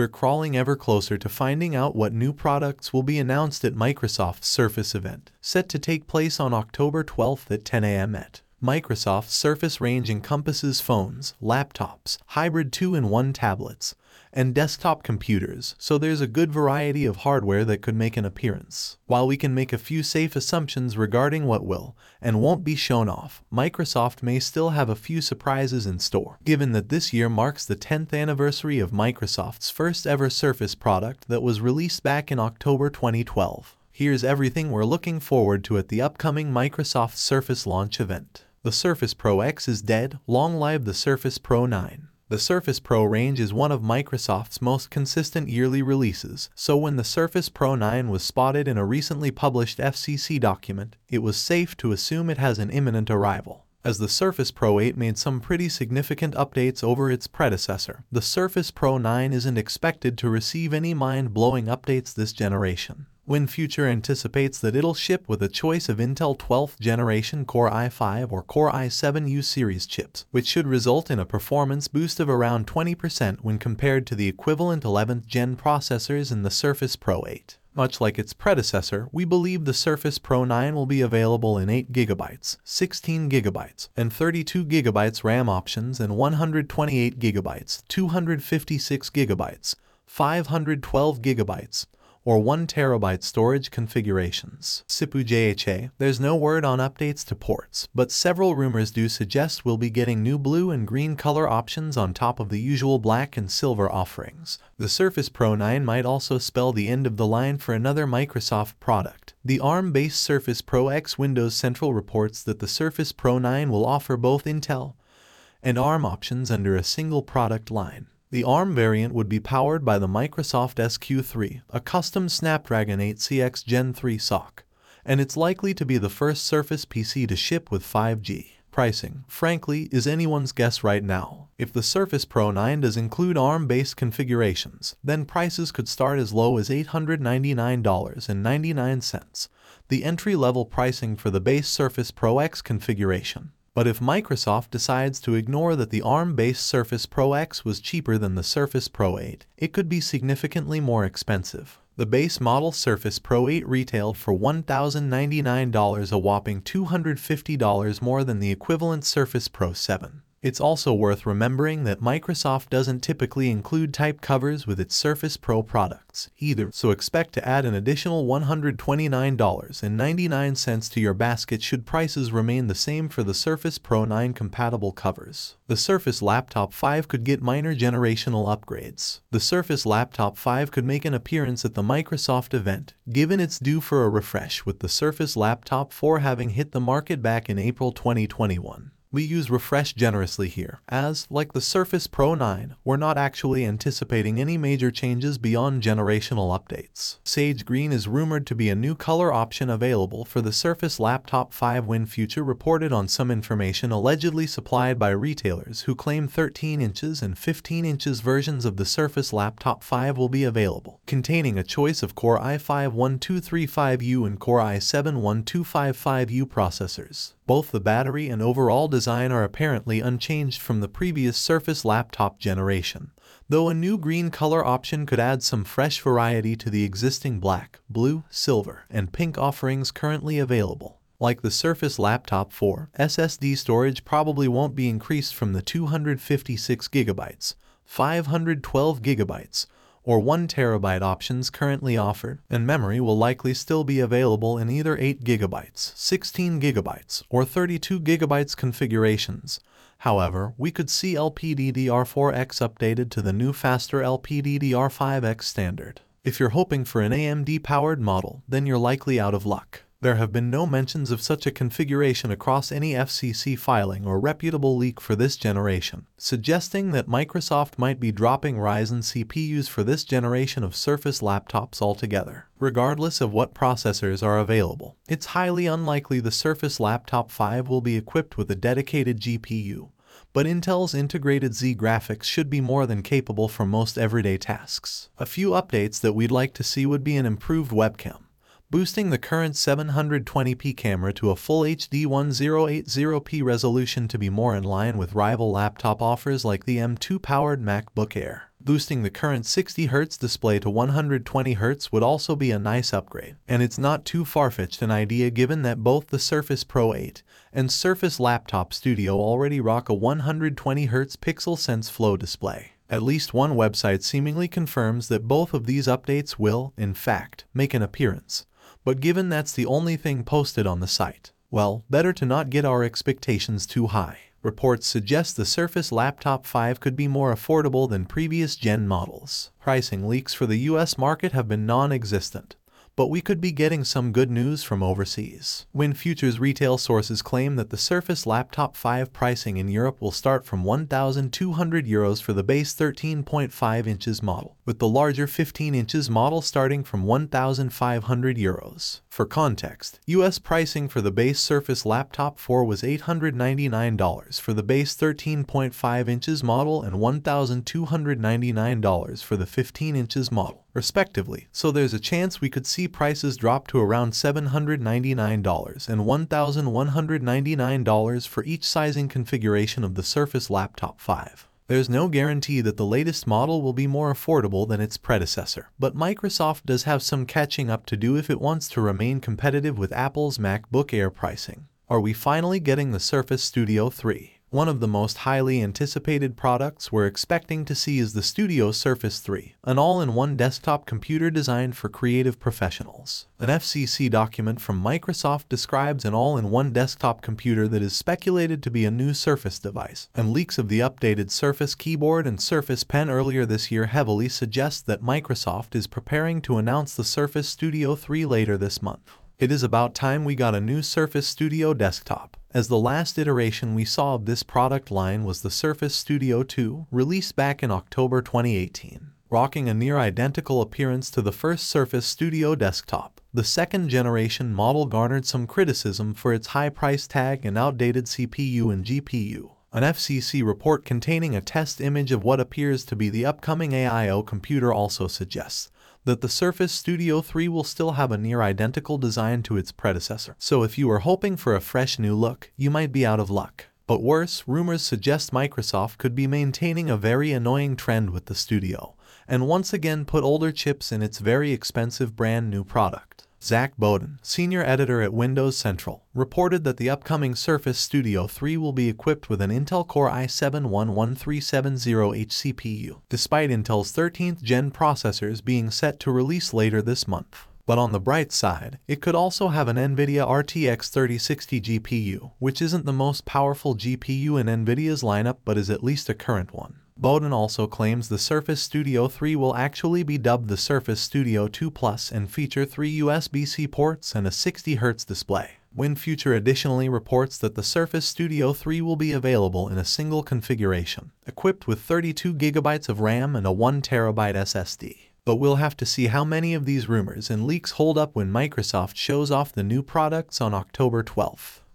we're crawling ever closer to finding out what new products will be announced at Microsoft's Surface event, set to take place on October 12th at 10 a.m. at Microsoft's Surface range encompasses phones, laptops, hybrid 2-in-1 tablets, and desktop computers, so there's a good variety of hardware that could make an appearance. While we can make a few safe assumptions regarding what will and won't be shown off, Microsoft may still have a few surprises in store, given that this year marks the 10th anniversary of Microsoft's first ever Surface product that was released back in October 2012. Here's everything we're looking forward to at the upcoming Microsoft Surface launch event. The Surface Pro X is dead, long live the Surface Pro 9. The Surface Pro range is one of Microsoft's most consistent yearly releases, so when the Surface Pro 9 was spotted in a recently published FCC document, it was safe to assume it has an imminent arrival. As the Surface Pro 8 made some pretty significant updates over its predecessor, the Surface Pro 9 isn't expected to receive any mind-blowing updates this generation. WinFuture anticipates that it'll ship with a choice of Intel 12th generation Core i5 or Core i7 U series chips, which should result in a performance boost of around 20% when compared to the equivalent 11th gen processors in the Surface Pro 8. Much like its predecessor, we believe the Surface Pro 9 will be available in 8GB, 16GB, and 32GB RAM options and 128GB, 256GB, 512GB, or 1 terabyte storage configurations. SIPU JHA, there's no word on updates to ports, but several rumors do suggest we'll be getting new blue and green color options on top of the usual black and silver offerings. The Surface Pro 9 might also spell the end of the line for another Microsoft product. The ARM-based Surface Pro X Windows Central reports that the Surface Pro 9 will offer both Intel and ARM options under a single product line. The ARM variant would be powered by the Microsoft SQ3, a custom Snapdragon 8CX Gen 3 SoC, and it's likely to be the first Surface PC to ship with 5G. Pricing, frankly, is anyone's guess right now. If the Surface Pro 9 does include ARM-based configurations, then prices could start as low as $899.99, the entry-level pricing for the base Surface Pro X configuration. But if Microsoft decides to ignore that the ARM-based Surface Pro X was cheaper than the Surface Pro 8, it could be significantly more expensive. The base model Surface Pro 8 retailed for $1,099 a whopping $250 more than the equivalent Surface Pro 7. It's also worth remembering that Microsoft doesn't typically include type covers with its Surface Pro products either, so expect to add an additional $129.99 to your basket should prices remain the same for the Surface Pro 9 compatible covers. The Surface Laptop 5 could get minor generational upgrades. The Surface Laptop 5 could make an appearance at the Microsoft event, given it's due for a refresh with the Surface Laptop 4 having hit the market back in April 2021. We use refresh generously here, as, like the Surface Pro 9, we're not actually anticipating any major changes beyond generational updates. Sage Green is rumored to be a new color option available for the Surface Laptop 5 WinFuture reported on some information allegedly supplied by retailers who claim 13 inches and 15 inches versions of the Surface Laptop 5 will be available, containing a choice of Core i5-1235U and Core i7-1255U processors. Both the battery and overall design are apparently unchanged from the previous Surface laptop generation, though a new green color option could add some fresh variety to the existing black, blue, silver, and pink offerings currently available. Like the Surface Laptop 4, SSD storage probably won't be increased from the 256GB, 512GB, or 1 terabyte options currently offered, and memory will likely still be available in either 8 GB, 16 GB, or 32 GB configurations. However, we could see LPDDR4X updated to the new faster LPDDR5X standard. If you're hoping for an AMD-powered model, then you're likely out of luck. There have been no mentions of such a configuration across any FCC filing or reputable leak for this generation, suggesting that Microsoft might be dropping Ryzen CPUs for this generation of Surface laptops altogether. Regardless of what processors are available, it's highly unlikely the Surface Laptop 5 will be equipped with a dedicated GPU, but Intel's integrated Xe graphics should be more than capable for most everyday tasks. A few updates that we'd like to see would be an improved webcam, boosting the current 720p camera to a full HD 1080p resolution to be more in line with rival laptop offers like the M2-powered MacBook Air. Boosting the current 60Hz display to 120Hz would also be a nice upgrade, and it's not too far-fetched an idea given that both the Surface Pro 8 and Surface Laptop Studio already rock a 120Hz PixelSense Flow display. At least one website seemingly confirms that both of these updates will, in fact, make an appearance. But given that's the only thing posted on the site, well, better to not get our expectations too high. Reports suggest the Surface Laptop 5 could be more affordable than previous gen models. Pricing leaks for the US market have been non-existent, but we could be getting some good news from overseas. WinFuture's retail sources claim that the Surface Laptop 5 pricing in Europe will start from 1,200 euros for the base 13.5 inches model, with the larger 15 inches model starting from 1,500 euros. For context, US pricing for the base Surface Laptop 4 was $899 for the base 13.5 inches model and $1,299 for the 15 inches model respectively, so there's a chance we could see prices drop to around $799 and $1,199 for each sizing configuration of the Surface Laptop 5. There's no guarantee that the latest model will be more affordable than its predecessor, but Microsoft does have some catching up to do if it wants to remain competitive with Apple's MacBook Air pricing. Are we finally getting the Surface Studio 3? One of the most highly anticipated products we're expecting to see is the Studio Surface 3, an all-in-one desktop computer designed for creative professionals. An FCC document from Microsoft describes an all-in-one desktop computer that is speculated to be a new Surface device, and leaks of the updated Surface keyboard and Surface Pen earlier this year heavily suggest that Microsoft is preparing to announce the Surface Studio 3 later this month. It is about time we got a new Surface Studio desktop, as the last iteration we saw of this product line was the Surface Studio 2, released back in October 2018. Rocking a near identical appearance to the first Surface Studio desktop, the second generation model garnered some criticism for its high price tag and outdated CPU and GPU. An FCC report containing a test image of what appears to be the upcoming AIO computer also suggests that the Surface Studio 3 will still have a near identical design to its predecessor. So if you are hoping for a fresh new look, you might be out of luck. But worse, rumors suggest Microsoft could be maintaining a very annoying trend with the studio, and once again put older chips in its very expensive brand new product. Zach Bowden, senior editor at Windows Central, reported that the upcoming Surface Studio 3 will be equipped with an Intel Core i7-11370H CPU, despite Intel's 13th gen processors being set to release later this month. But on the bright side, it could also have an NVIDIA RTX 3060 GPU, which isn't the most powerful GPU in NVIDIA's lineup but is at least a current one. Bowden also claims the Surface Studio 3 will actually be dubbed the Surface Studio 2 Plus and feature three USB-C ports and a 60Hz display. WinFuture additionally reports that the Surface Studio 3 will be available in a single configuration, equipped with 32GB of RAM and a 1TB SSD. But we'll have to see how many of these rumors and leaks hold up when Microsoft shows off the new products on October 12th.